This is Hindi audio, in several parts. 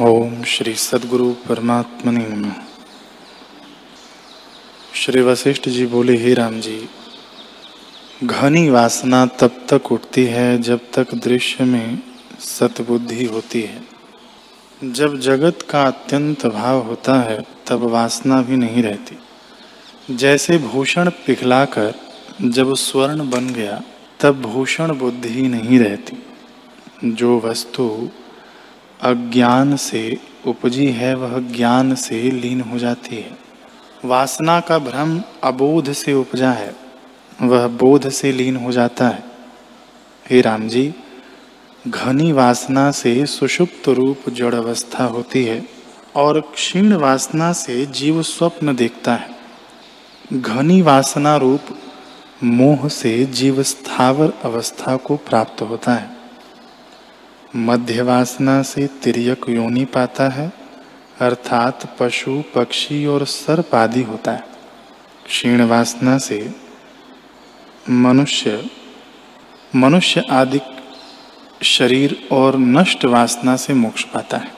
ओम श्री सदगुरु परमात्मने नमः। श्री वशिष्ठ जी बोले, हे राम जी, घनी वासना तब तक उठती है जब तक दृश्य में सतबुद्धि होती है। जब जगत का अत्यंत भाव होता है, तब वासना भी नहीं रहती। जैसे भूषण पिघलाकर जब स्वर्ण बन गया, तब भूषण बुद्धि नहीं रहती। जो वस्तु अज्ञान से उपजी है वह ज्ञान से लीन हो जाती है। वासना का भ्रम अबोध से उपजा है, वह बोध से लीन हो जाता है। हे राम जी घनी वासना से सुषुप्त रूप जड़ अवस्था होती है और क्षीण वासना से जीव स्वप्न देखता है। घनी वासना रूप मोह से जीव स्थावर अवस्था को प्राप्त होता है। मध्य वासना से तिरक योनि पाता है, अर्थात पशु, पक्षी और सर्प आदि होता है। क्षीण वासना से मनुष्य मनुष्य आदि शरीर और नष्ट वासना से मोक्ष पाता है।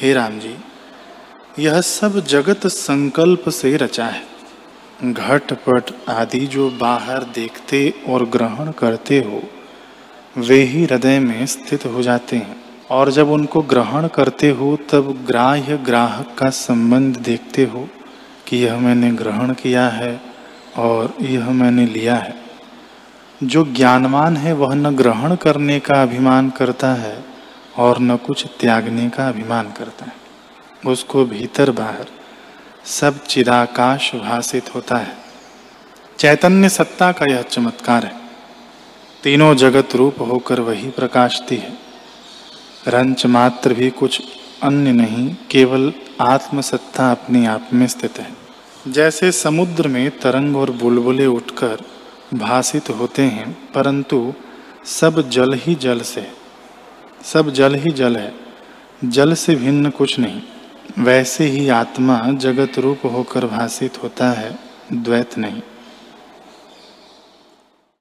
हे राम जी, यह सब जगत संकल्प से रचा है। घटपट आदि जो बाहर देखते और ग्रहण करते हो वे ही हृदय में स्थित हो जाते हैं। और जब उनको ग्रहण करते हो, तब ग्राह्य ग्राहक का संबंध देखते हो कि यह मैंने ग्रहण किया है और यह मैंने लिया है। जो ज्ञानवान है, वह न ग्रहण करने का अभिमान करता है और न कुछ त्यागने का अभिमान करता है। उसको भीतर बाहर सब चिदाकाश भाषित होता है। चैतन्य सत्ता का यह चमत्कार है। तीनों जगत रूप होकर वही प्रकाशती है। रंच मात्र भी कुछ अन्य नहीं, केवल आत्मसत्ता अपने आप में स्थित है। जैसे समुद्र में तरंग और बुलबुले उठकर भाषित होते हैं, परंतु सब जल ही जल से सब जल ही जल है, जल से भिन्न कुछ नहीं। वैसे ही आत्मा जगत रूप होकर भाषित होता है, द्वैत नहीं।